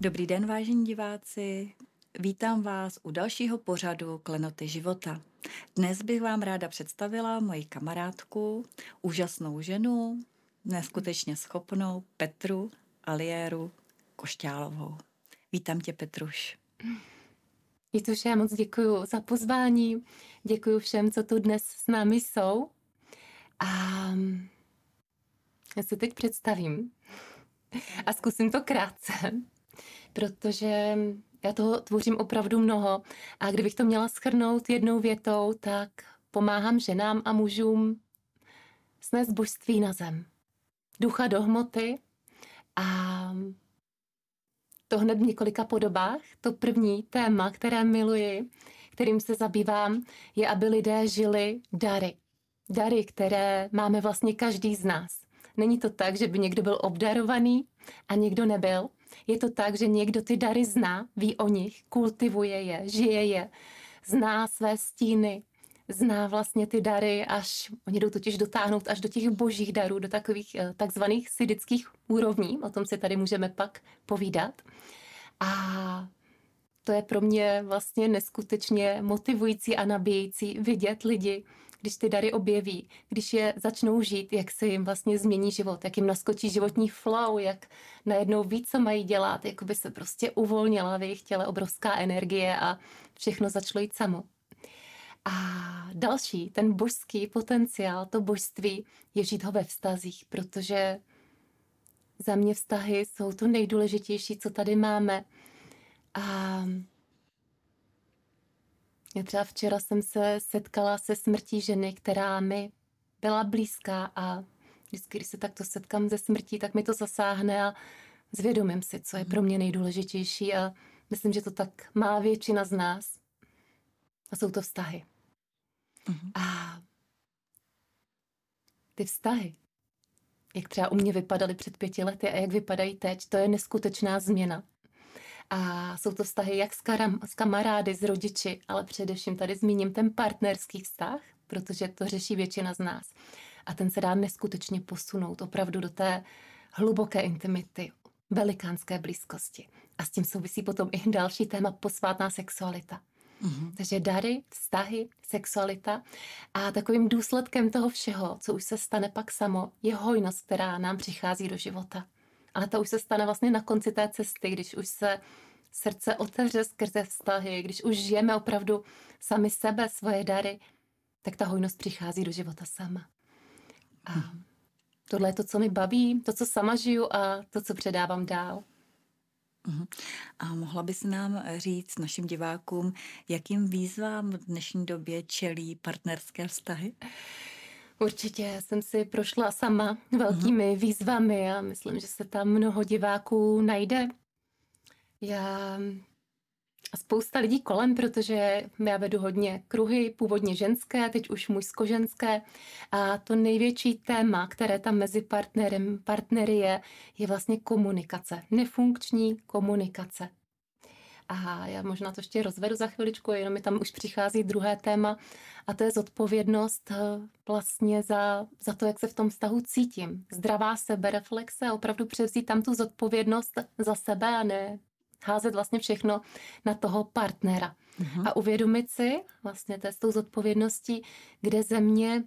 Dobrý den, vážení diváci. Vítám vás u dalšího pořadu Klenoty života. Dnes bych vám ráda představila moji kamarádku, úžasnou ženu, neskutečně schopnou Petru Aliéru Košťálovou. Vítám tě, Petruš. Jituše, já moc děkuji za pozvání. Děkuji všem, co tu dnes s námi jsou. A já se teď představím a zkusím to krátce, protože já toho tvořím opravdu mnoho a kdybych to měla schrnout jednou větou, tak pomáhám ženám a mužům snést božství na zem. Ducha do hmoty a to hned v několika podobách. To první téma, které miluji, kterým se zabývám, je, aby lidé žili dary. Dary, které máme vlastně každý z nás. Není to tak, že by někdo byl obdarovaný a někdo nebyl. Je to tak, že někdo ty dary zná, ví o nich, kultivuje je, žije je, zná své stíny, zná vlastně ty dary, až oni jdou totiž dotáhnout až do těch božích darů, do takových eh, takzvaných sidických úrovní, o tom si tady můžeme pak povídat. A to je pro mě vlastně neskutečně motivující a nabíjející vidět lidi, když ty dary objeví, když je začnou žít, jak se jim vlastně změní život, jak jim naskočí životní flow, jak najednou ví, co mají dělat, jako by se prostě uvolnila v jejich těle obrovská energie a všechno začalo jít samo. A další, ten božský potenciál, to božství, je žít ho ve vztazích, protože za mě vztahy jsou to nejdůležitější, co tady máme. A já třeba včera jsem se setkala se smrtí ženy, která mi byla blízká a vždycky, když se takto setkám ze smrtí, tak mi to zasáhne a zvědomím si, co je pro mě nejdůležitější a myslím, že to tak má většina z nás. A jsou to vztahy. Mm-hmm. A ty vztahy, jak třeba u mě vypadaly před pěti lety a jak vypadají teď, to je neskutečná změna. A jsou to vztahy jak s, karam, s kamarády, s rodiči, ale především tady zmíním ten partnerský vztah, protože to řeší většina z nás. A ten se dá neskutečně posunout opravdu do té hluboké intimity, velikánské blízkosti. A s tím souvisí potom i další téma posvátná sexualita. Mm-hmm. Takže dary, vztahy, sexualita a takovým důsledkem toho všeho, co už se stane pak samo, je hojnost, která nám přichází do života. Ale to už se stane vlastně na konci té cesty, když už se srdce otevře skrze vztahy, když už žijeme opravdu sami sebe, svoje dary, tak ta hojnost přichází do života sama. A tohle je to, co mi baví, to, co sama žiju a to, co předávám dál. Mhm. A mohla bys nám říct našim divákům, jakým výzvám v dnešní době čelí partnerské vztahy? Určitě jsem si prošla sama velkými uh-huh. výzvami a myslím, že se tam mnoho diváků najde. Já a spousta lidí kolem, protože já vedu hodně kruhy, původně ženské, teď už mužsko-ženské. A to největší téma, které tam mezi partnerem, partnery je, je vlastně komunikace. Nefunkční komunikace. A já možná to ještě rozvedu za chviličku, jenom mi tam už přichází druhé téma a to je zodpovědnost eh, vlastně za, za to, jak se v tom vztahu cítím. Zdravá sebereflexe, opravdu převzít tam tu zodpovědnost za sebe a ne házet vlastně všechno na toho partnera. Uh-huh. A uvědomit si vlastně to s tou zodpovědností, kde země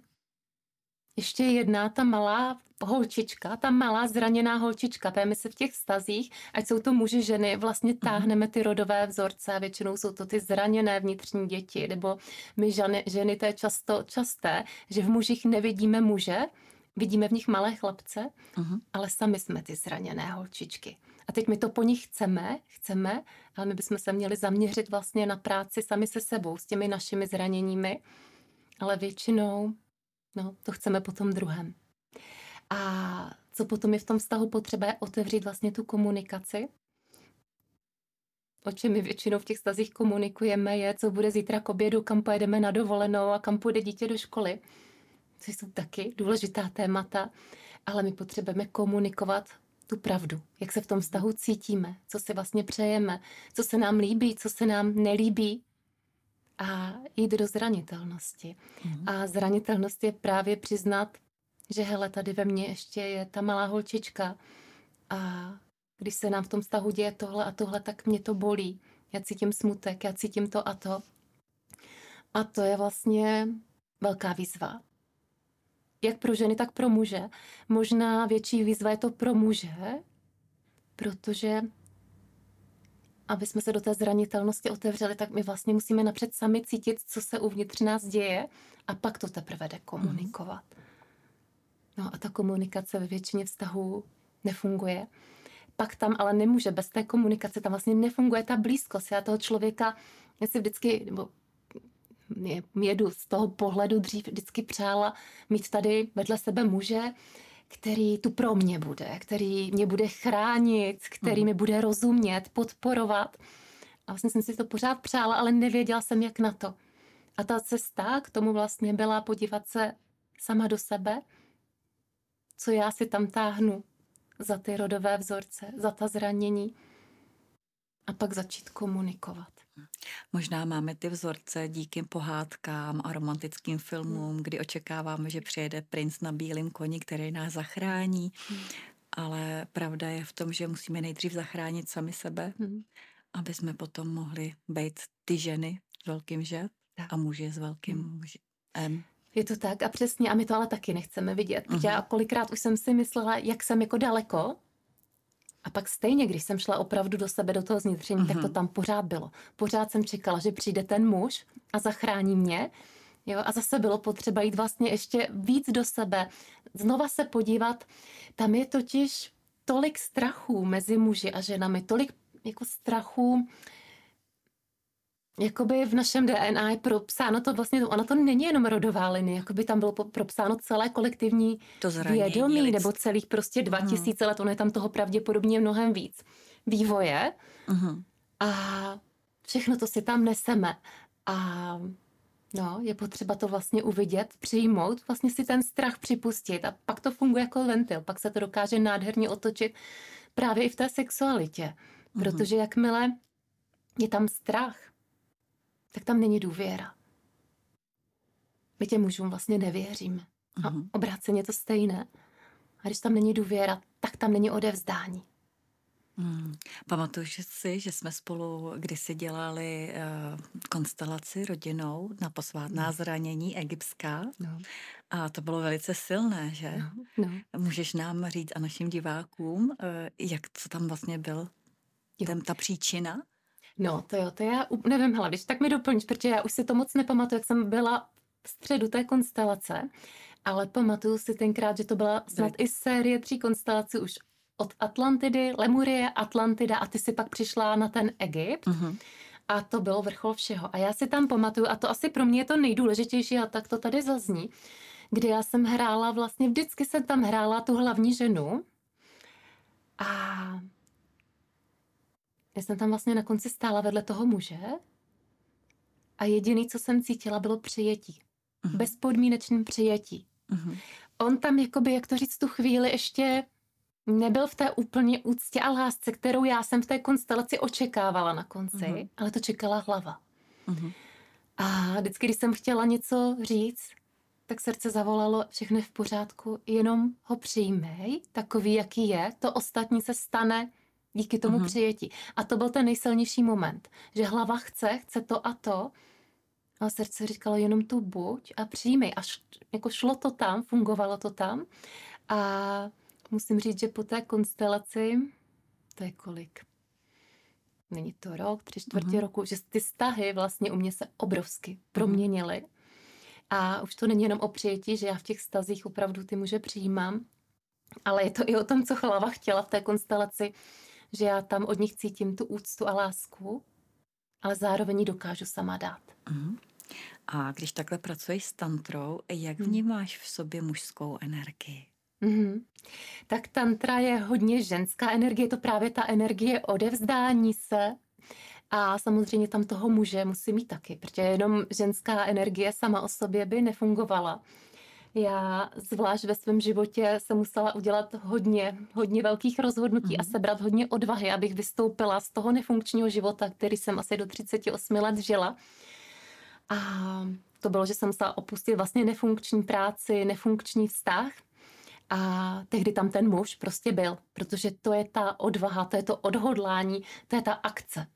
ještě jedná ta malá holčička, ta malá zraněná holčička, pojeme se v těch vztazích, ať jsou to muži, ženy, vlastně táhneme ty rodové vzorce a většinou jsou to ty zraněné vnitřní děti, nebo my ženy, ženy to je často časté, že v mužích nevidíme muže, vidíme v nich malé chlapce, uh-huh. ale sami jsme ty zraněné holčičky. A teď my to po nich chceme, chceme, ale my bychom se měli zaměřit vlastně na práci sami se sebou, s těmi našimi zraněními, ale většinou no, to chceme po tom druhém. A co potom je v tom vztahu potřeba je otevřít vlastně tu komunikaci. O čem my většinou v těch stazích komunikujeme je, co bude zítra k obědu, kam pojedeme na dovolenou a kam půjde dítě do školy. To jsou taky důležitá témata, ale my potřebujeme komunikovat tu pravdu, jak se v tom vztahu cítíme, co si vlastně přejeme, co se nám líbí, co se nám nelíbí a jít do zranitelnosti. Mm. A zranitelnost je právě přiznat, že hele, tady ve mně ještě je ta malá holčička a když se nám v tom vztahu děje tohle a tohle, tak mě to bolí. Já cítím smutek, já cítím to a to. A to je vlastně velká výzva. Jak pro ženy, tak pro muže. Možná větší výzva je to pro muže, protože aby jsme se do té zranitelnosti otevřeli, tak my vlastně musíme napřed sami cítit, co se uvnitř nás děje a pak to teprve jde komunikovat. No a ta komunikace ve většině vztahů nefunguje. Pak tam ale nemůže, bez té komunikace tam vlastně nefunguje ta blízkost. Já toho člověka, já si vždycky, nebo jedu z toho pohledu dřív vždycky přála mít tady vedle sebe muže, který tu pro mě bude, který mě bude chránit, který mm. mi bude rozumět, podporovat. A vlastně jsem si to pořád přála, ale nevěděla jsem, jak na to. A ta cesta k tomu vlastně byla podívat se sama do sebe, co já si tam táhnu za ty rodové vzorce, za ta zranění a pak začít komunikovat. Možná máme ty vzorce díky pohádkám a romantickým filmům, hmm. kdy očekáváme, že přijede princ na bílém koni, který nás zachrání. Hmm. Ale pravda je v tom, že musíme nejdřív zachránit sami sebe, hmm. aby jsme potom mohli být ty ženy s velkým že a muži s velkým hmm. M. Je to tak a přesně, a my to ale taky nechceme vidět. Uh-huh. Já kolikrát už jsem si myslela, jak jsem jako daleko, a pak stejně, když jsem šla opravdu do sebe, do toho znitření, uh-huh. tak to mhm. tam pořád bylo. Pořád jsem čekala, že přijde ten muž a zachrání mě. Jo, a zase bylo potřeba jít vlastně ještě víc do sebe, znova se podívat. Tam je totiž tolik strachů mezi muži a ženami, tolik jako strachů, jakoby v našem DNA je propsáno to vlastně, ono to není jenom rodová linie, jakoby tam bylo propsáno celé kolektivní to vědomí, lidství. nebo celých prostě 2000 uh-huh. let, ono je tam toho pravděpodobně mnohem víc. Vývoje uh-huh. a všechno to si tam neseme. A no, je potřeba to vlastně uvidět, přijmout, vlastně si ten strach připustit a pak to funguje jako ventil, pak se to dokáže nádherně otočit právě i v té sexualitě. Uh-huh. Protože jakmile je tam strach, tak tam není důvěra. My těm mužům vlastně nevěříme. A mm-hmm. obráceně to stejné. A když tam není důvěra, tak tam není odevzdání. Hmm. Pamatuju si, že jsme spolu kdysi dělali uh, konstelaci rodinou na posvátná no. zranění egyptská. No. A to bylo velice silné, že? No. No. Můžeš nám říct a našim divákům, uh, jak co tam vlastně byl ten, ta příčina? No, to jo, to já nevím, hele, když tak mi doplníš, protože já už si to moc nepamatuju, jak jsem byla v středu té konstelace, ale pamatuju si tenkrát, že to byla snad i série tří konstelací už od Atlantidy, Lemurie, Atlantida a ty si pak přišla na ten Egypt. Uh-huh. A to bylo vrchol všeho. A já si tam pamatuju, a to asi pro mě je to nejdůležitější, a tak to tady zazní, kdy já jsem hrála, vlastně vždycky jsem tam hrála tu hlavní ženu. A já jsem tam vlastně na konci stála vedle toho muže a jediný, co jsem cítila, bylo přijetí. Uh-huh. Bezpodmínečným přijetí. Uh-huh. On tam, jakoby, jak to říct, tu chvíli ještě nebyl v té úplně úctě a lásce, kterou já jsem v té konstelaci očekávala na konci, uh-huh. ale to čekala hlava. Uh-huh. A vždycky, když jsem chtěla něco říct, tak srdce zavolalo, všechno je v pořádku, jenom ho přijmej, takový, jaký je, to ostatní se stane díky tomu uh-huh. přijetí. A to byl ten nejsilnější moment, že hlava chce, chce to a to, a srdce říkalo jenom tu buď a přijmej. A š, jako šlo to tam, fungovalo to tam. A musím říct, že po té konstelaci, to je kolik? Není to rok, tři čtvrtě uh-huh. roku, že ty vztahy vlastně u mě se obrovsky proměnily. A už to není jenom o přijetí, že já v těch stazích opravdu ty muže přijímám, ale je to i o tom, co hlava chtěla v té konstelaci, že já tam od nich cítím tu úctu a lásku, ale zároveň ji dokážu sama dát. Mm. A když takhle pracuješ s tantrou, jak mhm. vnímáš v sobě mužskou energii? Mm-hmm. Tak tantra je hodně ženská energie, je to právě ta energie odevzdání se a samozřejmě tam toho muže musí mít taky, protože jenom ženská energie sama o sobě by nefungovala. Já zvlášť ve svém životě jsem musela udělat hodně, hodně velkých rozhodnutí mm-hmm. a sebrat hodně odvahy, abych vystoupila z toho nefunkčního života, který jsem asi do 38 let žila. A to bylo, že jsem musela opustit vlastně nefunkční práci, nefunkční vztah A tehdy tam ten muž prostě byl, protože to je ta odvaha, to je to odhodlání, to je ta akce.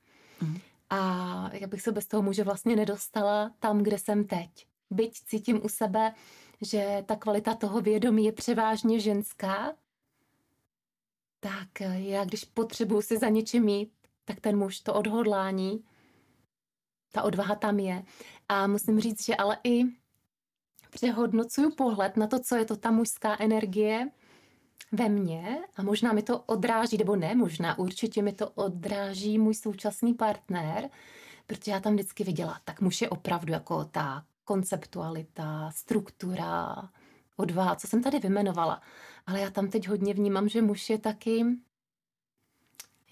Mm. A já bych se bez toho muže vlastně nedostala tam, kde jsem teď. Byť cítím u sebe, že ta kvalita toho vědomí je převážně ženská, tak já když potřebuji si za něčím mít, tak ten muž, to odhodlání, ta odvaha tam je. A musím říct, že ale i přehodnocuju pohled na to, co je to ta mužská energie ve mně a možná mi to odráží, nebo ne možná, určitě mi to odráží můj současný partner, protože já tam vždycky viděla, tak muž je opravdu jako ta konceptualita, struktura, odvaha, co jsem tady vymenovala. Ale já tam teď hodně vnímám, že muž je taky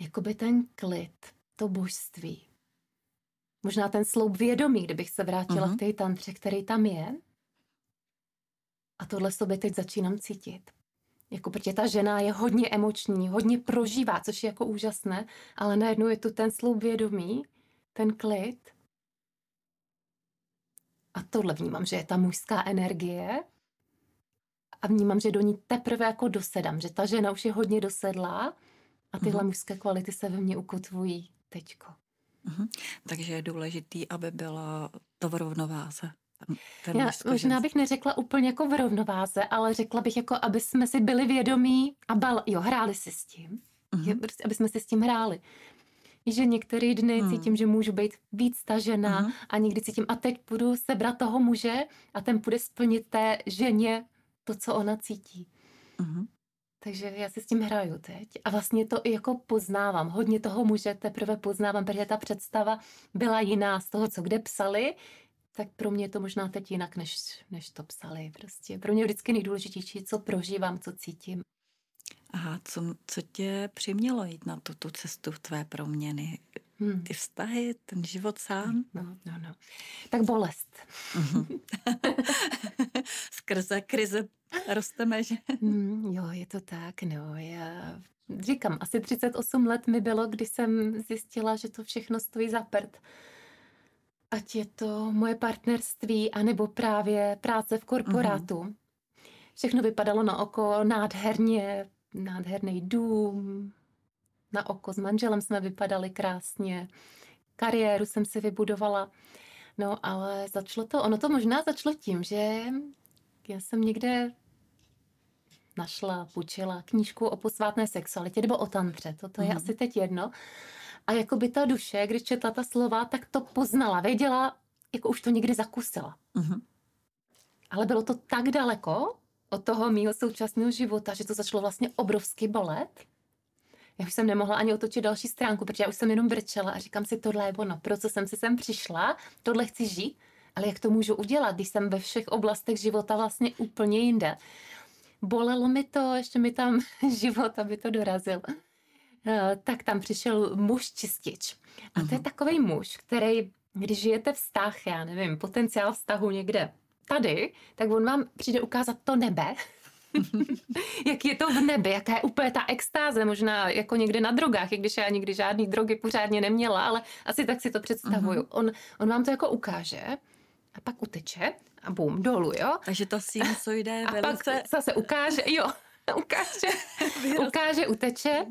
jakoby ten klid, to božství. Možná ten sloup vědomí, kdybych se vrátila uh-huh. k té tantře, který tam je. A tohle sobě teď začínám cítit. Jako protože ta žena je hodně emoční, hodně prožívá, což je jako úžasné, ale najednou je tu ten sloup vědomí, ten klid. A tohle vnímám, že je ta mužská energie a vnímám, že do ní teprve jako dosedám, že ta žena už je hodně dosedlá a tyhle mm. mužské kvality se ve mně ukotvují teďko. Mm. Takže je důležitý, aby byla to v rovnováze. Ten Já možná bych neřekla úplně jako v rovnováze, ale řekla bych jako, aby jsme si byli vědomí a bal, jo, hráli si s tím. Prostě, aby jsme si s tím hráli. Že některé dny mm. cítím, že můžu být víc ta žena mm-hmm. a někdy cítím, a teď půjdu sebrat toho muže a ten půjde splnit té ženě to, co ona cítí. Mm-hmm. Takže já si s tím hraju teď. A vlastně to i jako poznávám. Hodně toho muže teprve poznávám, protože ta představa byla jiná z toho, co kde psali, tak pro mě je to možná teď jinak, než, než to psali. Prostě pro mě vždycky nejdůležitější, co prožívám, co cítím. Aha, co, co tě přimělo jít na tuto cestu v tvé proměny? Hmm. Ty vztahy, ten život sám? No, no, no. Tak bolest. Mhm. Skrze krize rosteme, že? Hmm, jo, je to tak, no. Já říkám, asi 38 let mi bylo, když jsem zjistila, že to všechno stojí za prd ať je to moje partnerství, anebo právě práce v korporátu. Mm-hmm. Všechno vypadalo na oko nádherně, nádherný dům, na oko s manželem jsme vypadali krásně, kariéru jsem si vybudovala. No ale začalo to, ono to možná začalo tím, že já jsem někde našla, půjčila knížku o posvátné sexualitě nebo o tantře, to, to je mm-hmm. asi teď jedno. A jako by ta duše, když četla ta slova, tak to poznala, věděla, jako už to někdy zakusila. Mm-hmm. Ale bylo to tak daleko od toho mýho současného života, že to začalo vlastně obrovsky bolet. Já už jsem nemohla ani otočit další stránku, protože já už jsem jenom brčela a říkám si, tohle je ono, pro co jsem si sem přišla, tohle chci žít, ale jak to můžu udělat, když jsem ve všech oblastech života vlastně úplně jinde. Bolelo mi to, ještě mi tam život, aby to dorazil. Eh, tak tam přišel muž čistič. A to je mhm. takový muž, který, když žijete vztah, já nevím, potenciál vztahu někde tady, tak on vám přijde ukázat to nebe, jak je to v nebi, jaká je úplně ta extáze, možná jako někde na drogách, i když já nikdy žádný drogy pořádně neměla, ale asi tak si to představuju. Uh-huh. On, on vám to jako ukáže a pak uteče a bum, dolů, jo. Takže to sinusoide A velice... pak zase ukáže, jo, ukáže, ukáže, uteče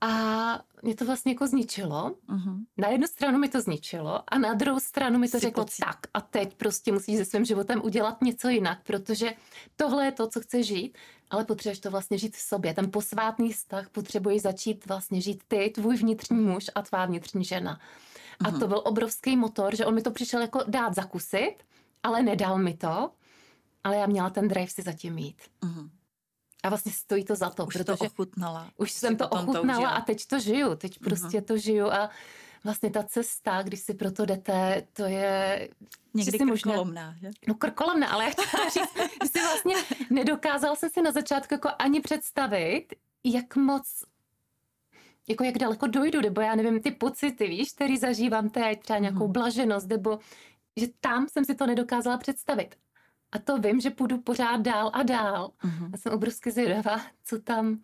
a mě to vlastně jako zničilo. Uh-huh. Na jednu stranu mi to zničilo a na druhou stranu mi to Jsi řeklo pocit. tak a teď prostě musíš se svým životem udělat něco jinak, protože tohle je to, co chce žít, ale potřebuješ to vlastně žít v sobě. Ten posvátný vztah potřebuješ začít vlastně žít ty, tvůj vnitřní muž a tvá vnitřní žena. Uh-huh. A to mhm. byl obrovský motor, že on mi to přišel jako dát zakusit, ale nedal mi to, ale já měla ten drive si zatím mít. Uh-huh. A vlastně stojí to za to. Už protože to ochutnala. Už jsem to ochutnala to a teď to žiju. Teď mhm. prostě to žiju a vlastně ta cesta, když si proto jdete, to je... Někdy krkolomná, možná, že? No krkolomná, ale já chtěla říct, že si vlastně nedokázal jsem si na začátku jako ani představit, jak moc jako jak daleko dojdu, nebo já nevím, ty pocity, víš, který zažívám teď, třeba nějakou mm. blaženost, nebo že tam jsem si to nedokázala představit. A to vím, že půjdu pořád dál a dál. Uh-huh. A jsem obrovsky zvědavá, co tam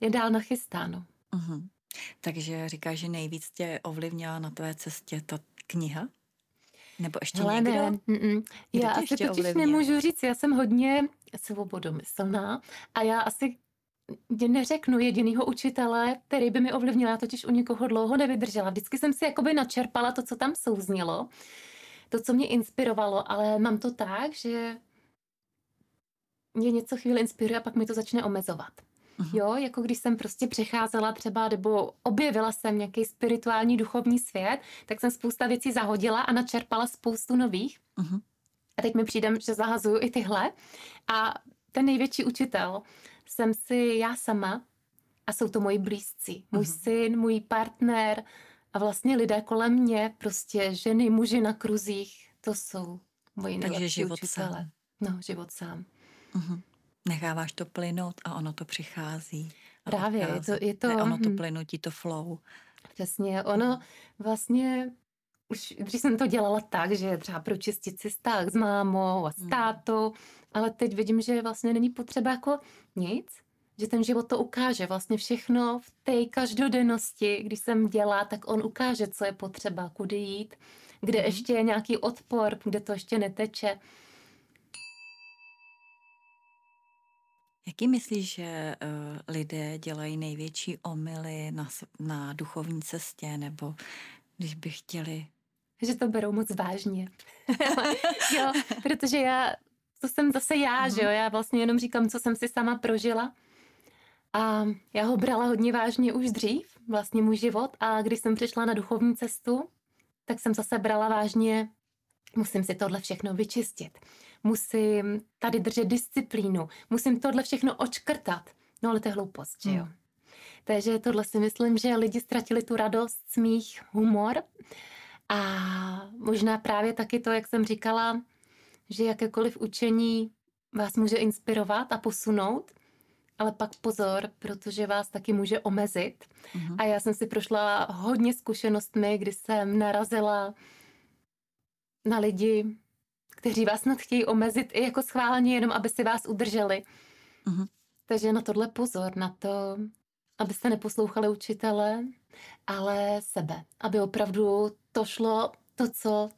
je dál nachystáno. Uh-huh. Takže říkáš, že nejvíc tě ovlivnila na tvé cestě ta kniha? Nebo ještě Hele, někdo? ne, mm-mm. Kdo Já asi ještě totiž ovlivnil? nemůžu říct, já jsem hodně svobodomyslná a já asi neřeknu jedinýho učitele, který by mi ovlivnil. Já totiž u nikoho dlouho nevydržela. Vždycky jsem si jakoby načerpala to, co tam souznělo, to, co mě inspirovalo, ale mám to tak, že mě něco chvíli inspiruje a pak mi to začne omezovat. Mhm. Jo, jako když jsem prostě přecházela třeba, nebo objevila jsem nějaký spirituální duchovní svět, tak jsem spousta věcí zahodila a načerpala spoustu nových. Mhm. A teď mi přijde, že zahazuju i tyhle. A ten největší učitel jsem si já sama a jsou to moji blízcí. Můj Mhm. syn, můj partner a vlastně lidé kolem mě, prostě ženy, muži na kruzích, to jsou moji Takže život učitele. sám. No, život sám. Mhm. Necháváš to plynout a ono to přichází. a Právě, je to, je to, Ne, ono to hm, plynutí, to flow. Přesně, ono vlastně, už když jsem to dělala tak, že třeba pročistit si vztah s mámou a s Hmm. tátou, ale teď vidím, že vlastně není potřeba jako nic, že ten život to ukáže, vlastně všechno v té každodennosti, když jsem dělá, tak on ukáže, co je potřeba, kudy jít, kde Mhm. ještě je nějaký odpor, kde to ještě neteče. Jaký myslíš, že uh, lidé dělají největší omily na, na duchovní cestě, nebo když by chtěli? že to berou moc vážně. jo, protože já, to jsem zase já, že jo, já vlastně jenom říkám, co jsem si sama prožila. A já ho brala hodně vážně už dřív, vlastně můj život. A když jsem přišla na duchovní cestu, tak jsem zase brala vážně, musím si tohle všechno vyčistit. Musím tady držet disciplínu. Musím tohle všechno očkrtat. No ale to je hloupost, že jo. Hmm. Takže tohle si myslím, že lidi ztratili tu radost, smích, humor. A možná právě taky to, jak jsem říkala, že jakékoliv učení vás může inspirovat a posunout, ale pak pozor, protože vás taky může omezit. Mhm. A já jsem si prošla hodně zkušenostmi, kdy jsem narazila na lidi, kteří vás snad chtějí omezit i jako schválně, jenom aby si vás udrželi. Mhm. Takže na tohle pozor, na to, abyste neposlouchali učitele, ale sebe. Aby opravdu to šlo, to, co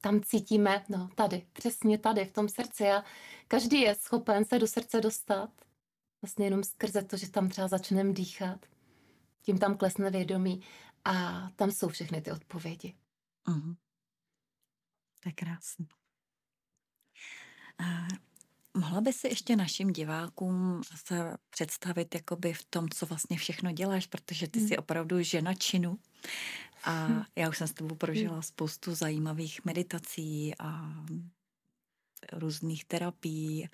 tam cítíme, no tady, přesně tady, v tom srdci. A každý je schopen se do srdce dostat. Vlastně jenom skrze to, že tam třeba začneme dýchat. Tím tam klesne vědomí a tam jsou všechny ty odpovědi. Mhm. To je krásný. A mohla by si ještě našim divákům se představit jakoby v tom, co vlastně všechno děláš, protože ty Hmm. jsi opravdu žena činu. A Hmm. já už jsem s tebou prožila spoustu zajímavých meditací a různých terapií.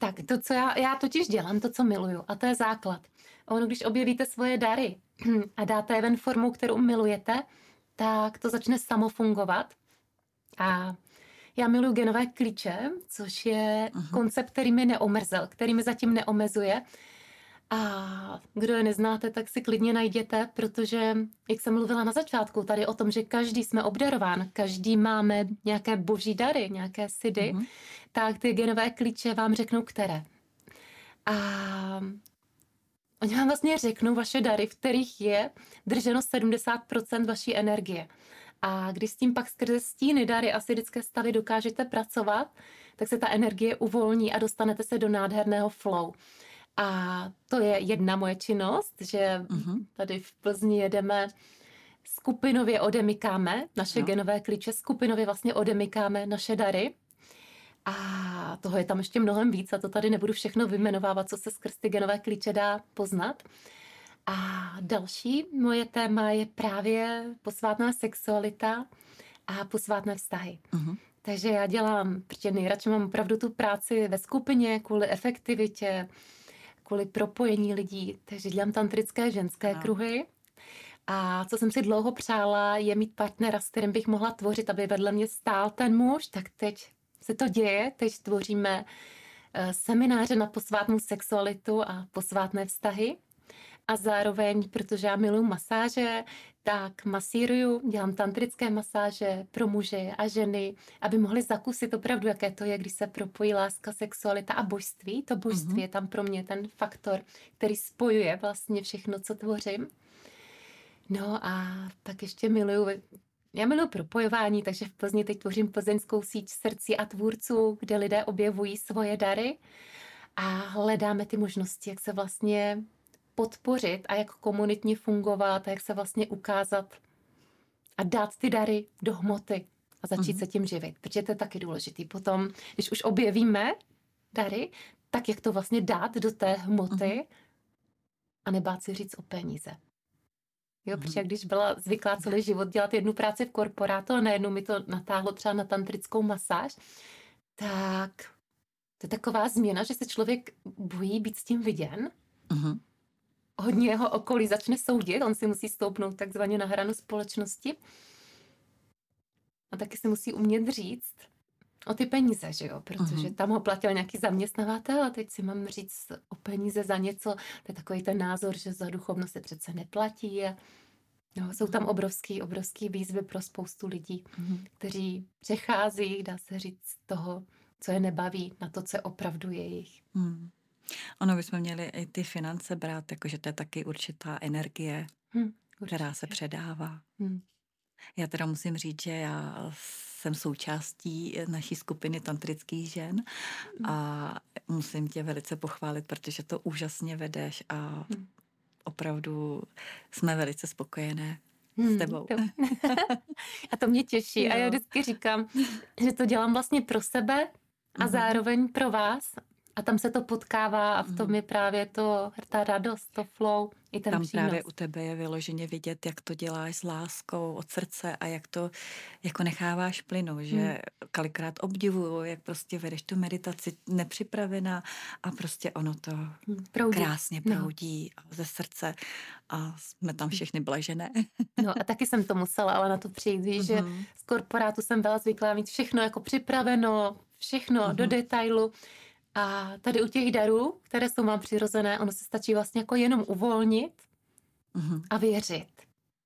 Tak to, co já, já totiž dělám, to, co miluju, a to je základ. Ono, když objevíte svoje dary a dáte je ven formou, kterou milujete, tak to začne samo fungovat. A já miluji genové klíče, což je Mhm. koncept, který mi neomrzel, který mi zatím neomezuje. A kdo je neznáte, tak si klidně najděte, protože, jak jsem mluvila na začátku, tady o tom, že každý jsme obdarován, každý máme nějaké boží dary, nějaké sidy, Mhm. Tak ty genové klíče vám řeknou, které. A oni vám vlastně řeknou vaše dary, v kterých je drženo 70% vaší energie. A když s tím pak skrze stíny, dary a sidické stavy dokážete pracovat, tak se ta energie uvolní a dostanete se do nádherného flow. A to je jedna moje činnost, že Mhm. tady v Plzni jedeme skupinově odemykáme naše Jo. genové klíče, skupinově vlastně odemykáme naše dary. A toho je tam ještě mnohem víc a to tady nebudu všechno vymenovávat, co se skrz ty genové klíče dá poznat. A další moje téma je právě posvátná sexualita a posvátné vztahy. Mhm. Takže já dělám, protože nejradši mám opravdu tu práci ve skupině kvůli efektivitě, kvůli propojení lidí. Takže dělám tantrické ženské Wow. kruhy. A co jsem si dlouho přála, je mít partnera, s kterým bych mohla tvořit, aby vedle mě stál ten muž, tak teď se to děje. Teď tvoříme eh, semináře na posvátnou sexualitu a posvátné vztahy. A zároveň, protože já miluji masáže, tak masíruju, dělám tantrické masáže pro muže a ženy, aby mohli zakusit opravdu, jaké to je, když se propojí láska, sexualita a božství. To božství Mhm. je tam pro mě ten faktor, který spojuje vlastně všechno, co tvořím. No a pak ještě miluju já miluji propojování, takže v Plzni teď tvořím plzeňskou síť srdcí a tvůrců, kde lidé objevují svoje dary a hledáme ty možnosti, jak se vlastně podpořit a jak komunitně fungovat a jak se vlastně ukázat a dát ty dary do hmoty a začít mm-hmm. se tím živit, protože to je taky důležitý. Potom, když už objevíme dary, tak jak to vlastně dát do té hmoty mm-hmm. a nebát si říct o peníze. Jo, mm-hmm. protože když byla zvyklá celý život dělat jednu práci v korporátu a najednou mi to natáhlo třeba na tantrickou masáž, tak to je taková změna, že se člověk bojí být s tím viděn. Mm-hmm. Hodně jeho okolí začne soudit, on si musí stoupnout takzvaně na hranu společnosti. A taky se musí umět říct o ty peníze, že jo? Protože uh-huh. tam ho platil nějaký zaměstnavatel a teď si mám říct o peníze za něco. To je takový ten názor, že za duchovnost se přece neplatí. A no, jsou tam obrovský, obrovský výzvy pro spoustu lidí, uh-huh. kteří přechází, dá se říct, toho, co je nebaví, na to, co je opravdu jejich. Uh-huh. Ono bychom měli i ty finance brát, jakože to je taky určitá energie, hmm, která se předává. Hmm. Já teda musím říct, že já jsem součástí naší skupiny tantrických žen hmm. a musím tě velice pochválit, protože to úžasně vedeš a hmm. opravdu jsme velice spokojené s tebou. To. a to mě těší. Jo. A já vždycky říkám, že to dělám vlastně pro sebe a mm. zároveň pro vás a tam se to potkává a v tom mhm. je právě to, ta radost, to flow, i ten Tam přínos. právě u tebe je vyloženě vidět, jak to děláš s láskou od srdce a jak to jako necháváš plynout, že hmm. kolikrát obdivuju, jak prostě vedeš tu meditaci nepřipravená a prostě ono to hmm. proudí. krásně no. proudí no. ze srdce a jsme tam všechny blažené. No a taky jsem to musela ale na to přijít, víš, mm-hmm. že mhm. z korporátu jsem byla zvyklá mít všechno jako připraveno, všechno mm-hmm. do detailu a tady u těch darů, které jsou mám přirozené, ono se stačí vlastně jako jenom uvolnit uh-huh. a věřit.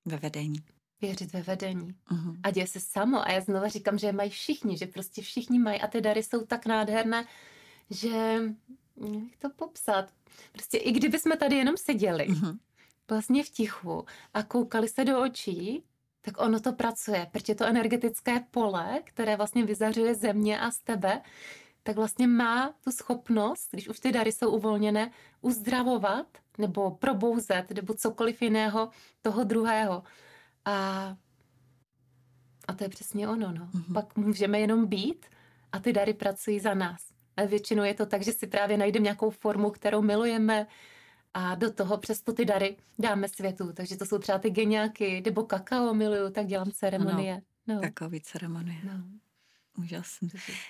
Ve vedení. Věřit ve vedení. Uh-huh. A děje se samo. A já znova říkám, že je mají všichni, že prostě všichni mají. A ty dary jsou tak nádherné, že jak to popsat? Prostě i kdyby jsme tady jenom seděli, uh-huh. vlastně v tichu a koukali se do očí, tak ono to pracuje, protože to energetické pole, které vlastně vyzařuje země a z tebe, tak vlastně má tu schopnost, když už ty dary jsou uvolněné, uzdravovat nebo probouzet nebo cokoliv jiného toho druhého. A, a to je přesně ono. No. Mm-hmm. Pak můžeme jenom být a ty dary pracují za nás. A většinou je to tak, že si právě najdeme nějakou formu, kterou milujeme a do toho přesto ty dary dáme světu. Takže to jsou třeba ty geniáky, nebo kakao miluju, tak dělám ceremonie. No, no. Kakaový ceremonie. No. Úžasný.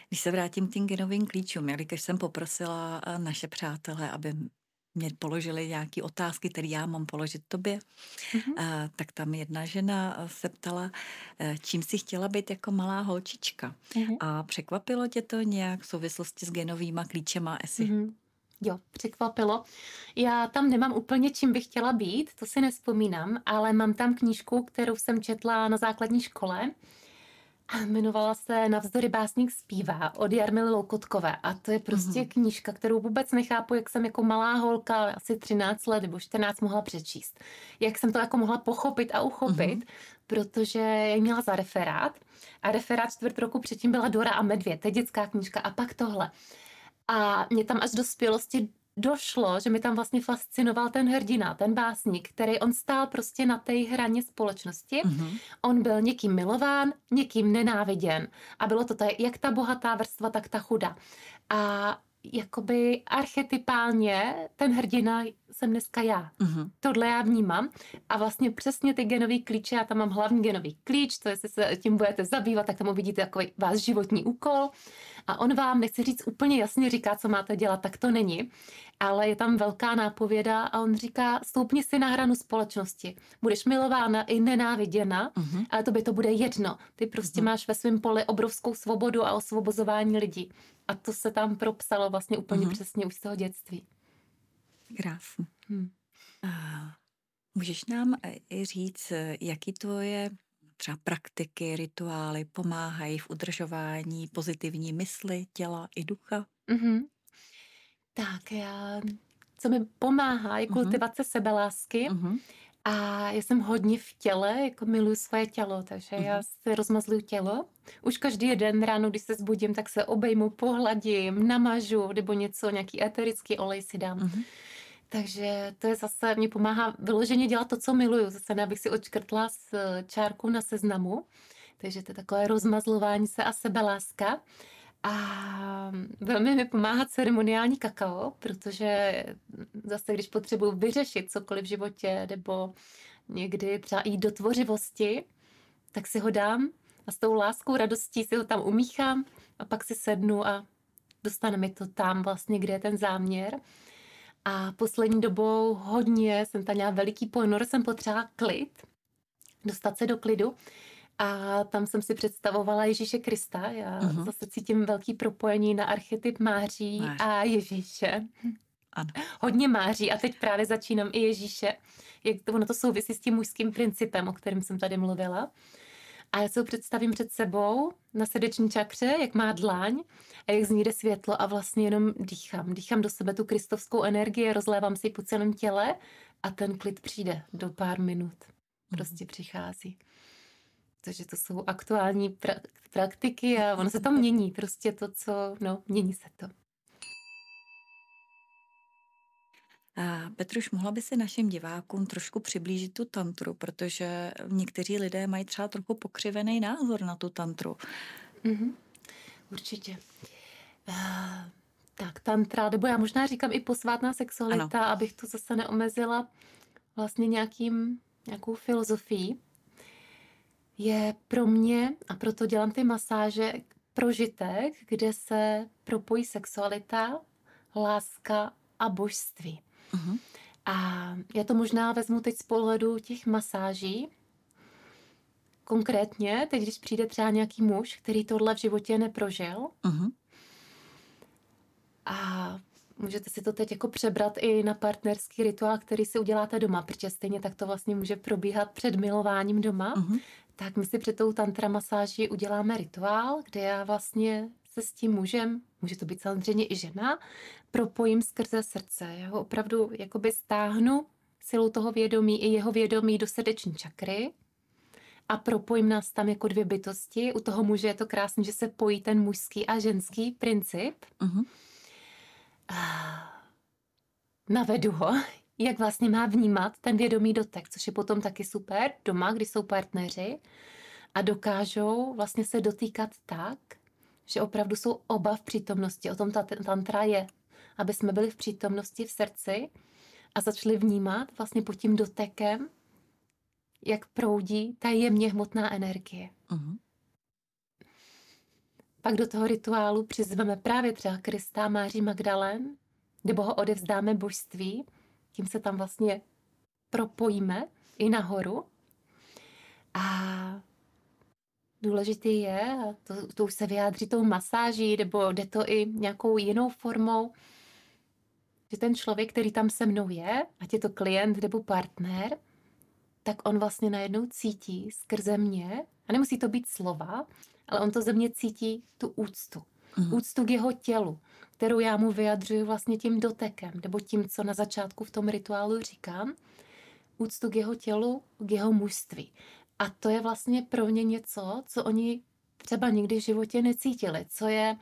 Když se vrátím k tím genovým klíčům, když jsem poprosila eh, naše přátelé, aby mě položili nějaké otázky, které já mám položit tobě, mm-hmm. tak tam jedna žena eh, se ptala, čím si chtěla být jako malá holčička. Mm-hmm. A překvapilo tě to nějak v souvislosti s genovýma klíčema esi? Mm-hmm. Jo, překvapilo. Já tam nemám úplně, čím bych chtěla být, to si nespomínám, ale mám tam knížku, kterou jsem četla na základní škole a jmenovala se Navzdory básník zpívá od Jarmily Loukotkové. A to je prostě mm-hmm. knížka, kterou vůbec nechápu, jak jsem jako malá holka, asi 13 let nebo 14 mohla přečíst. Jak jsem to jako mohla pochopit a uchopit, mm-hmm. protože já měla za referát. A referát čtvrt roku předtím byla Dora a Medvěd, to je dětská knížka. A pak tohle. A mě tam až do spělosti došlo, že mi tam vlastně fascinoval ten hrdina, ten básník, který on stál prostě na té hraně společnosti. Mm-hmm. On byl někým milován, někým nenáviděn. A bylo to tady jak ta bohatá vrstva, tak ta chuda. A jakoby archetypálně ten hrdina jsem dneska já. Mm-hmm. Tohle já vnímám. A vlastně přesně ty genové klíče, já tam mám hlavní genový klíč, to jestli se tím budete zabývat, tak tam uvidíte takový váš životní úkol. A on vám, nechci říct úplně jasně, říká, co máte dělat, tak to není. Ale je tam velká nápověda a on říká, stoupni si na hranu společnosti. Budeš milována i nenáviděna, mm-hmm. ale to by to bude jedno. Ty prostě mm-hmm. máš ve svém poli obrovskou svobodu a osvobozování lidí. A to se tam propsalo vlastně úplně mm-hmm. přesně už z toho dětství. Krásně. Hmm. A můžeš nám eh, i říct, eh, jaký to je třeba praktiky, rituály pomáhají v udržování pozitivní mysli, těla i ducha? Mm-hmm. Tak já, co mi pomáhá, je mhm. kultivace mm-hmm. sebelásky mm-hmm. A já jsem hodně v těle, jako miluji své tělo, takže já Mhm. si rozmazluju tělo. Už každý den ráno, když se zbudím, tak se obejmu, pohladím, namažu, nebo něco, nějaký eterický olej si dám. Mhm. Takže to je zase, mě pomáhá vyloženě dělat to, co miluju. Zase ne, abych si odškrtla s eh, čárkou na seznamu. Takže to je takové rozmazlování se a sebeláska. A velmi mi pomáhá ceremoniální kakao, protože zase, když potřebuji vyřešit cokoliv v životě, nebo někdy třeba jít do tvořivosti, tak si ho dám a s tou láskou, radostí si ho tam umíchám a pak si sednu a dostane mi to tam vlastně, kde je ten záměr. A poslední dobou hodně jsem tam měla veliký ponor, jsem potřebovala klid, dostat se do klidu. A tam jsem si představovala Ježíše Krista. Já Mhm. zase cítím velký propojení na archetyp Máří Máří. a Ježíše. Ano. Hodně Máří a teď právě začínám i Ježíše. Jak to, ono to souvisí s tím mužským principem, o kterém jsem tady mluvila. A já si ho představím před sebou na srdeční čakře, jak má dlaň a jak z ní jde světlo a vlastně jenom dýchám. Dýchám do sebe tu kristovskou energii, rozlévám si ji po celém těle a ten klid přijde do pár minut. Prostě přichází. Takže to jsou aktuální pra- praktiky a ono se to mění. Prostě to, co, no, mění se to. A Petruš, mohla by si našim divákům trošku přiblížit tu tantru, protože někteří lidé mají třeba trochu pokřivený názor na tu tantru. Mhm. Určitě. Uh, tak tantra, nebo já možná říkám i posvátná sexualita, ano. abych to zase neomezila vlastně nějakým, nějakou filozofií, je pro mě, a proto dělám ty masáže, prožitek, kde se propojí sexualita, láska a božství. Mhm. A já to možná vezmu teď z pohledu těch masáží. Konkrétně, teď když přijde třeba nějaký muž, který tohle v životě neprožil Mhm. a můžete si to teď jako přebrat i na partnerský rituál, který si uděláte doma, protože stejně tak to vlastně může probíhat před milováním doma, Mhm. tak my si před tou tantra masáží uděláme rituál, kde já vlastně se s tím mužem, může to být samozřejmě i žena, propojím skrze srdce. Já ho opravdu jakoby stáhnu silou toho vědomí i jeho vědomí do srdeční čakry a propojím nás tam jako dvě bytosti. U toho muže je to krásné, že se pojí ten mužský a ženský princip. A navedu ho, jak vlastně má vnímat ten vědomý dotek, což je potom taky super doma, když jsou partneři a dokážou vlastně se dotýkat tak, že opravdu jsou oba v přítomnosti. O tom ta tantra je, aby jsme byli v přítomnosti v srdci a začali vnímat vlastně pod tím dotekem, jak proudí ta jemně hmotná energie. Mhm. Pak do toho rituálu přizveme právě třeba Krista, Máří Magdalen, nebo ho odevzdáme božství, tím se tam vlastně propojíme i nahoru. A důležitý je, a to, to už se vyjádří tou masáží, nebo jde to i nějakou jinou formou, že ten člověk, který tam se mnou je, ať je to klient nebo partner, tak on vlastně najednou cítí skrze mě, a nemusí to být slova, ale on to ze mě cítí tu úctu. Mhm. Úctu k jeho tělu, kterou já mu vyjadřuji vlastně tím dotekem, nebo tím, co na začátku v tom rituálu říkám. Úctu k jeho tělu, k jeho mužství. A to je vlastně pro mě něco, co oni třeba nikdy v životě necítili, co je,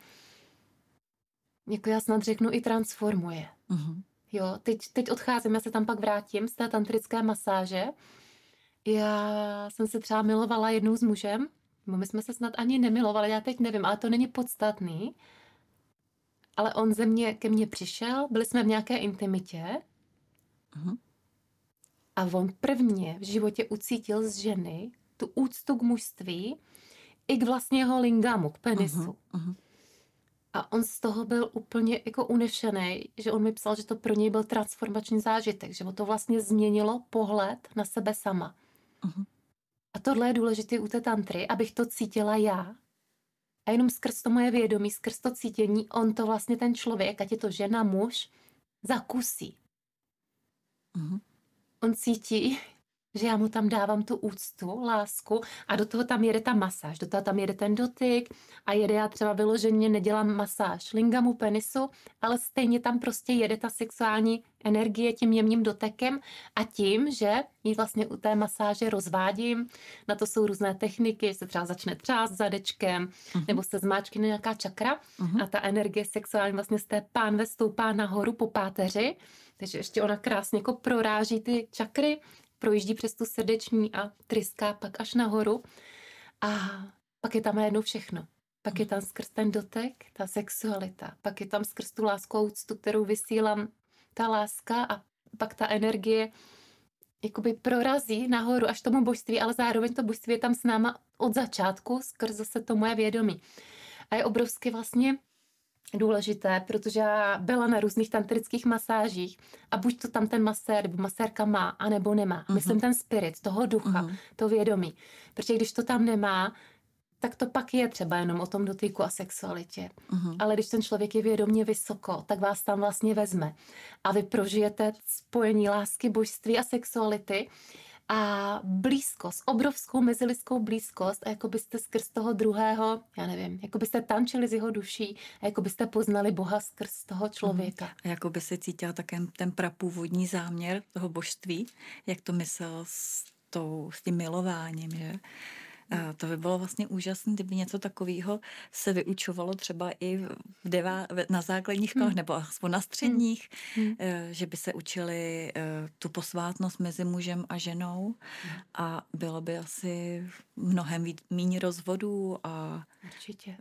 jako já snad řeknu, i transformuje. Mhm. Jo, teď, teď odcházím, já se tam pak vrátím z té tantrické masáže. Já jsem se třeba milovala jednou s mužem, my jsme se snad ani nemilovali, já teď nevím, ale to není podstatný. Ale on ze mě, ke mně přišel, byli jsme v nějaké intimitě Mhm. A on prvně v životě ucítil z ženy tu úctu k mužství i k vlastně jeho lingamu, k penisu. Mhm. Mhm. A on z toho byl úplně jako unešený, že on mi psal, že to pro něj byl transformační zážitek, že mu to vlastně změnilo pohled na sebe sama. Mhm. A tohle je důležité u té tantry, abych to cítila já. A jenom skrz to moje vědomí, skrz to cítění, on to vlastně ten člověk, ať je to žena, muž, zakusí. Mhm. On cítí, že já mu tam dávám tu úctu, lásku a do toho tam jede ta masáž, do toho tam jede ten dotyk a jede já třeba vyloženě nedělám masáž lingamu, penisu, ale stejně tam prostě jede ta sexuální energie tím jemným dotekem a tím, že ji vlastně u té masáže rozvádím, na to jsou různé techniky, se třeba začne třást zadečkem, uh-huh. nebo se zmáčkne nějaká čakra uh-huh. a ta energie sexuální vlastně z té pánve stoupá nahoru po páteři, takže ještě ona krásně jako proráží ty čakry, projíždí přes tu srdeční a tryská pak až nahoru. A pak je tam najednou všechno. Pak je tam skrz ten dotek, ta sexualita. Pak je tam skrz tu lásku a úctu, kterou vysílám, ta láska a pak ta energie jakoby prorazí nahoru až tomu božství, ale zároveň to božství je tam s náma od začátku, skrz zase to moje vědomí. A je obrovsky vlastně důležité, protože já byla na různých tantrických masážích a buď to tam ten masér nebo masérka má, anebo nemá. Uh-huh. Myslím ten spirit, toho ducha, uh-huh. to vědomí. Protože když to tam nemá, tak to pak je třeba jenom o tom dotyku a sexualitě. Uh-huh. Ale když ten člověk je vědomě vysoko, tak vás tam vlastně vezme. A vy prožijete spojení lásky, božství a sexuality a blízkost, obrovskou mezilidskou blízkost a jako byste skrz toho druhého, já nevím, jako byste tančili z jeho duší a jako byste poznali Boha skrz toho člověka. A jako by se cítila také ten prapůvodní záměr toho božství, jak to myslel s, tou, s tím milováním, že? A to by bylo vlastně úžasné, kdyby něco takového se vyučovalo třeba i v devá, na základních školách, hmm. nebo aspoň na středních, hmm. hmm. Eh, že by se učili eh, tu posvátnost mezi mužem a ženou hmm. a bylo by asi mnohem méně rozvodů a Určitě.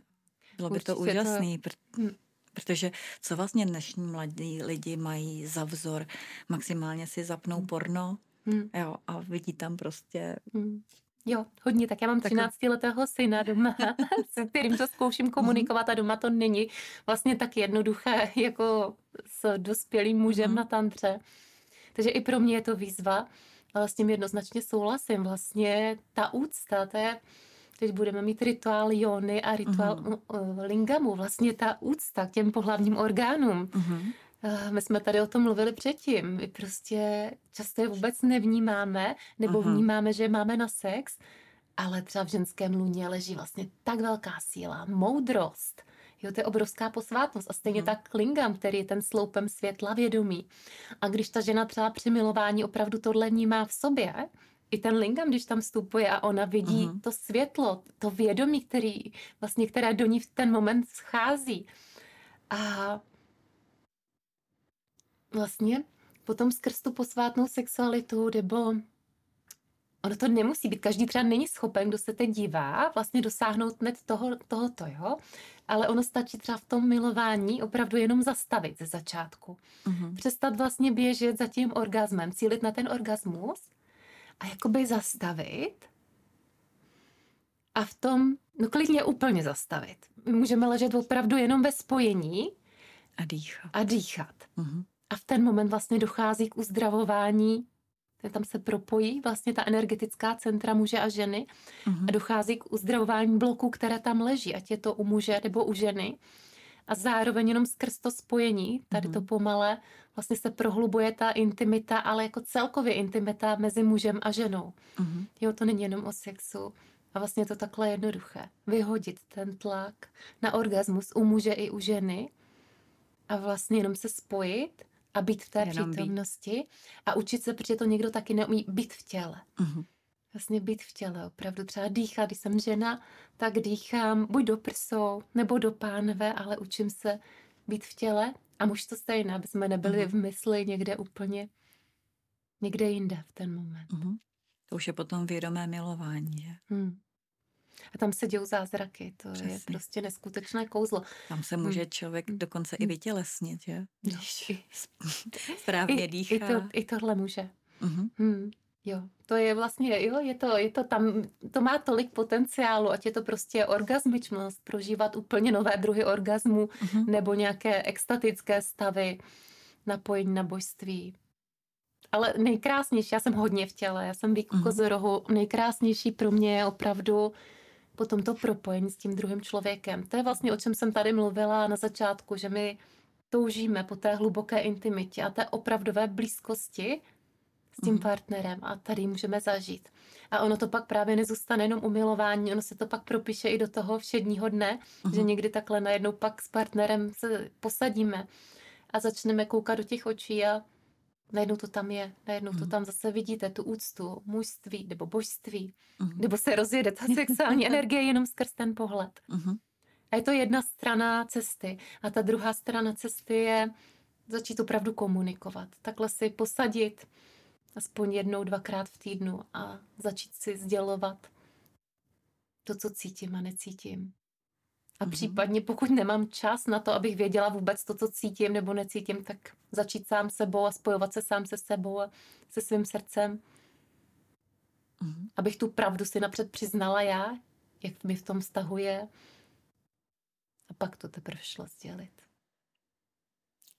bylo by Určitě to úžasné. To... Hmm. Protože co vlastně dnešní mladí lidi mají za vzor? Maximálně si zapnou hmm. porno hmm. jo, a vidí tam prostě hmm. Jo, hodně. Tak já mám 13-letého syna doma, s kterým to zkouším mhm. komunikovat a doma to není vlastně tak jednoduché jako s dospělým mužem mm. na tantře. Takže i pro mě je to výzva, ale s tím jednoznačně souhlasím. Vlastně ta úcta, to je, teď budeme mít rituál jony a rituál mm. lingamu, vlastně ta úcta k těm pohlavním orgánům. Mm. My jsme tady o tom mluvili předtím. My prostě často je vůbec nevnímáme, nebo Aha. vnímáme, že máme na sex, ale třeba v ženském lůně leží vlastně tak velká síla, moudrost. Jo, to je obrovská posvátnost. A stejně Aha. tak lingam, který je ten sloupem světla vědomí. A když ta žena třeba při milování opravdu tohle vnímá v sobě, i ten lingam, když tam vstupuje a ona vidí uh-huh. to světlo, to vědomí, který, vlastně, které do ní v ten moment schází. A vlastně potom skrz tu posvátnou sexualitu, nebo ono to nemusí být, každý třeba není schopen, kdo se teď dívá, vlastně dosáhnout net toho, tohoto, jo, ale ono stačí třeba v tom milování opravdu jenom zastavit ze začátku. Mm-hmm. Přestat vlastně běžet za tím orgasmem, cílit na ten orgasmus a jakoby zastavit a v tom, no klidně úplně zastavit. My můžeme ležet opravdu jenom ve spojení a dýchat. A dýchat. Mm-hmm. A v ten moment vlastně dochází k uzdravování, tam se propojí vlastně ta energetická centra muže a ženy uh-huh. a dochází k uzdravování bloků, které tam leží, ať je to u muže nebo u ženy. A zároveň jenom skrz to spojení, tady uh-huh. to pomalé, vlastně se prohlubuje ta intimita, ale jako celkově intimita mezi mužem a ženou. Uh-huh. Jo, to není jenom o sexu. A vlastně je to takhle jednoduché. Vyhodit ten tlak na orgasmus u muže i u ženy a vlastně jenom se spojit a být v té Jenom přítomnosti být. a učit se, protože to někdo taky neumí, být v těle. Uh-huh. Vlastně být v těle, opravdu třeba dýchat. Když jsem žena, tak dýchám buď do prsou nebo do pánve, ale učím se být v těle a muž to stejné, aby jsme nebyli uh-huh. v mysli někde úplně, někde jinde v ten moment. Uh-huh. To už je potom vědomé milování, že? Hmm. A tam se dějou zázraky, to Přesně. je prostě neskutečné kouzlo. Tam se může hm. člověk hm. dokonce i hm. vytělesnit, že? Když no. správně dýchá. I, to, I tohle může. Uh-huh. Hmm. Jo, to je vlastně, jo, je to, je to tam, to má tolik potenciálu, ať je to prostě orgasmičnost, prožívat úplně nové druhy orgasmu, uh-huh. nebo nějaké extatické stavy, napojení na božství. Ale nejkrásnější, já jsem hodně v těle, já jsem vík uh-huh. kozorohu, nejkrásnější pro mě je opravdu potom to propojení s tím druhým člověkem. To je vlastně o čem jsem tady mluvila na začátku, že my toužíme po té hluboké intimitě a té opravdové blízkosti s tím Mhm. partnerem a tady můžeme zažít. A ono to pak právě nezůstane jenom umilování, ono se to pak propíše i do toho všedního dne, že Mhm. někdy takhle najednou pak s partnerem se posadíme a začneme koukat do těch očí a najednou to tam je, najednou to Mhm. tam zase vidíte, tu úctu, mužství nebo božství, Mhm. nebo se rozjede ta sexuální energie jenom skrz ten pohled. Mhm. A je to jedna strana cesty. A ta druhá strana cesty je začít opravdu komunikovat. Takhle si posadit aspoň jednou, dvakrát v týdnu a začít si sdělovat to, co cítím a necítím. A Mhm. případně, pokud nemám čas na to, abych věděla vůbec to, co cítím nebo necítím, tak začít sám sebou a spojovat se sám se sebou a se svým srdcem, Mhm. abych tu pravdu si napřed přiznala já, jak mi v tom vztahu je. A pak to teprve šlo sdělit.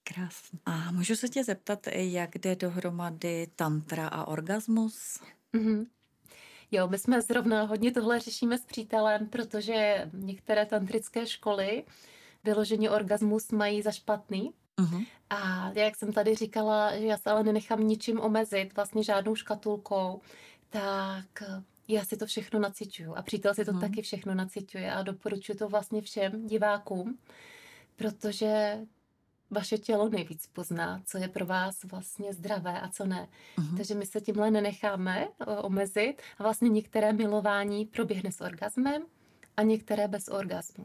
Krásně. A můžu se tě zeptat, jak jde dohromady tantra a orgasmus? Mhm. Jo, my jsme zrovna hodně tohle řešíme s přítelem, protože některé tantrické školy vyloženě orgasmus mají za špatný. Mhm. A jak jsem tady říkala, že já se ale nenechám ničím omezit, vlastně žádnou škatulkou, tak já si to všechno naciťuju. A přítel si to Mhm. taky všechno naciťuje a doporučuji to vlastně všem divákům, protože vaše tělo nejvíc pozná, co je pro vás vlastně zdravé a co ne. Mhm. Takže my se tímhle nenecháme o, omezit a vlastně některé milování proběhne s orgasmem a některé bez orgasmu.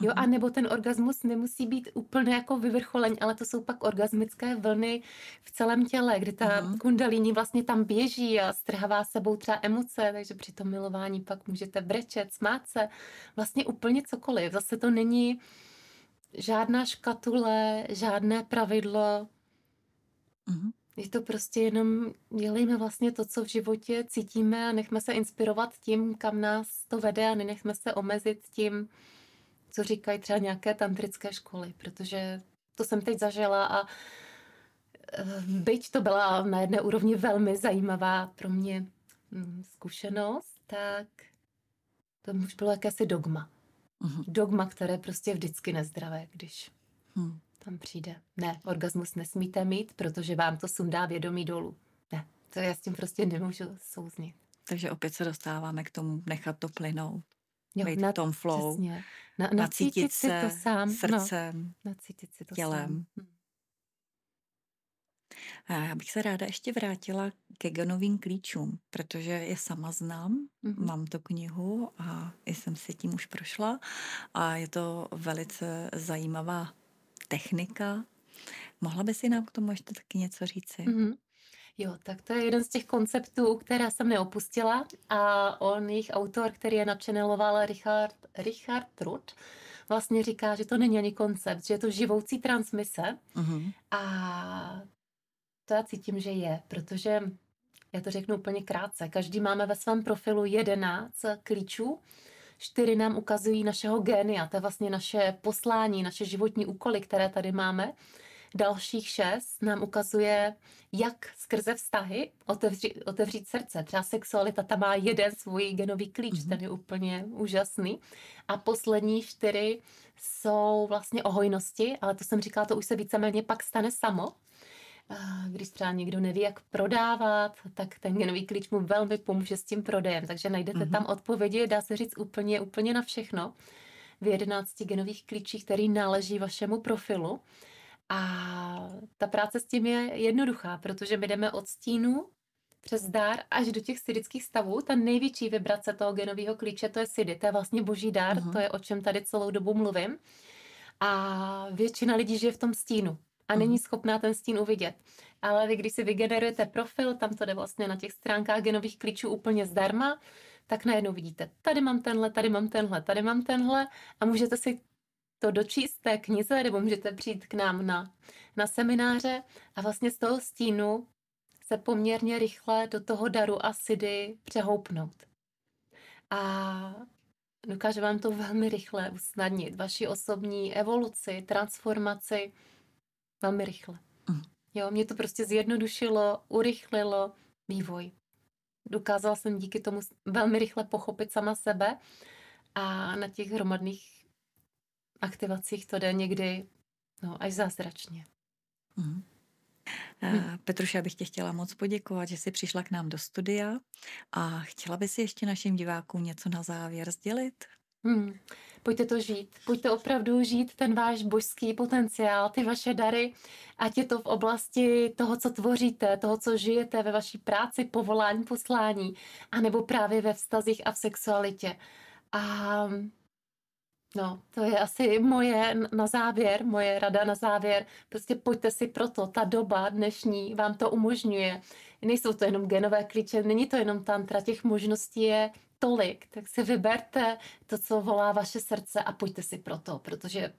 Jo, Mhm. a nebo ten orgasmus nemusí být úplně jako vyvrcholení, ale to jsou pak orgasmické vlny v celém těle, kdy ta Mhm. kundalíní vlastně tam běží a strhává sebou třeba emoce, takže při tom milování pak můžete brečet, smát se, vlastně úplně cokoliv. Zase to není žádná škatule, žádné pravidlo, Mhm. je to prostě jenom, dělejme vlastně to, co v životě cítíme a nechme se inspirovat tím, kam nás to vede a nenechme se omezit tím, co říkají třeba nějaké tantrické školy, protože to jsem teď zažila a eh, byť to byla na jedné úrovni velmi zajímavá pro mě mm, zkušenost, tak to už bylo jakési dogma. Mhm. Dogma, které prostě je vždycky nezdravé, když Mhm. tam přijde. Ne, orgasmus nesmíte mít, protože vám to sundá vědomí dolů. Ne, to já s tím prostě nemůžu souznit. Takže opět se dostáváme k tomu nechat to plynout, Jo, být v tom flow, Přesně. Na, nacítit nacítit si se to sám. No, srdcem, nacítit si to tělem. sám. A já bych se ráda ještě vrátila ke genovým klíčům, protože je sama znám, Mhm. mám tu knihu a jsem si tím už prošla a je to velice zajímavá technika. Mohla by si nám k tomu ještě taky něco říci? Mhm. Jo, tak to je jeden z těch konceptů, které jsem neopustila a on, jejich autor, který je načeneloval, Richard, Richard Trutt, vlastně říká, že to není ani koncept, že je to živoucí transmise Mhm. a to já cítím, že je, protože já to řeknu úplně krátce. Každý máme ve svém profilu 11 klíčů, čtyři nám ukazují našeho génia, to je vlastně naše poslání, naše životní úkoly, které tady máme. Dalších šest nám ukazuje, jak skrze vztahy otevřít, otevřít srdce. Třeba sexualita tam má jeden svůj genový klíč, Mhm. ten je úplně úžasný. A poslední čtyři jsou vlastně o hojnosti, ale to jsem říkala, to už se víceméně pak stane samo. Když třeba někdo neví, jak prodávat, tak ten genový klíč mu velmi pomůže s tím prodejem. Takže najdete Mhm. tam odpovědi, dá se říct úplně, úplně na všechno v 11 genových klíčích, který náleží vašemu profilu. A ta práce s tím je jednoduchá, protože my jdeme od stínu přes dár až do těch sidických stavů. Ta největší vibrace toho genového klíče, to je sidy, to je vlastně boží dár, Mhm. to je o čem tady celou dobu mluvím. A většina lidí žije v tom stínu a není Mhm. schopná ten stín uvidět. Ale vy, když si vygenerujete profil, tam to jde vlastně na těch stránkách genových klíčů úplně zdarma, tak najednou vidíte, tady mám tenhle, tady mám tenhle, tady mám tenhle a můžete si to dočíst té knize, nebo můžete přijít k nám na, na semináře a vlastně z toho stínu se poměrně rychle do toho daru a sidy přehoupnout. A dokáže vám to velmi rychle usnadnit vaši osobní evoluci, transformaci velmi rychle. Mhm. Jo, mě to prostě zjednodušilo, urychlilo vývoj. Dokázala jsem díky tomu velmi rychle pochopit sama sebe a na těch hromadných aktivacích to jde někdy no, až zázračně. Mhm. Hmm. Petruša, bych tě chtěla moc poděkovat, že jsi přišla k nám do studia a chtěla by si ještě našim divákům něco na závěr sdělit? Hmm. Pojďte to žít. Pojďte opravdu žít ten váš božský potenciál, ty vaše dary, ať je to v oblasti toho, co tvoříte, toho, co žijete ve vaší práci, povolání, poslání, anebo právě ve vztazích a v sexualitě. A No, to je asi moje na závěr, moje rada na závěr. Prostě pojďte si proto, ta doba dnešní vám to umožňuje. Nejsou to jenom genové klíče, není to jenom tantra, těch možností je tolik, tak si vyberte to, co volá vaše srdce a pojďte si proto, protože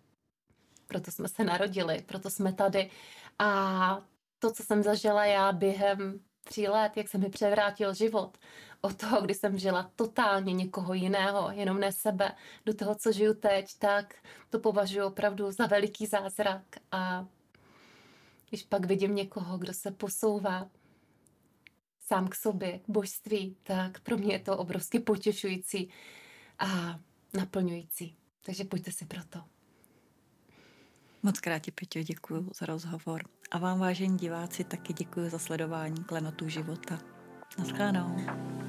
proto jsme se narodili, proto jsme tady. A to, co jsem zažila já během tří let, jak se mi převrátil život, od toho, kdy jsem žila totálně někoho jiného, jenom ne sebe, do toho, co žiju teď, tak to považuji opravdu za veliký zázrak. A když pak vidím někoho, kdo se posouvá sám k sobě, k božství, tak pro mě je to obrovsky potěšující a naplňující. Takže pojďte si proto. Moc krát ti, Peťo, děkuji za rozhovor. A vám, vážení diváci, taky děkuji za sledování klenotů života. Naschledanou.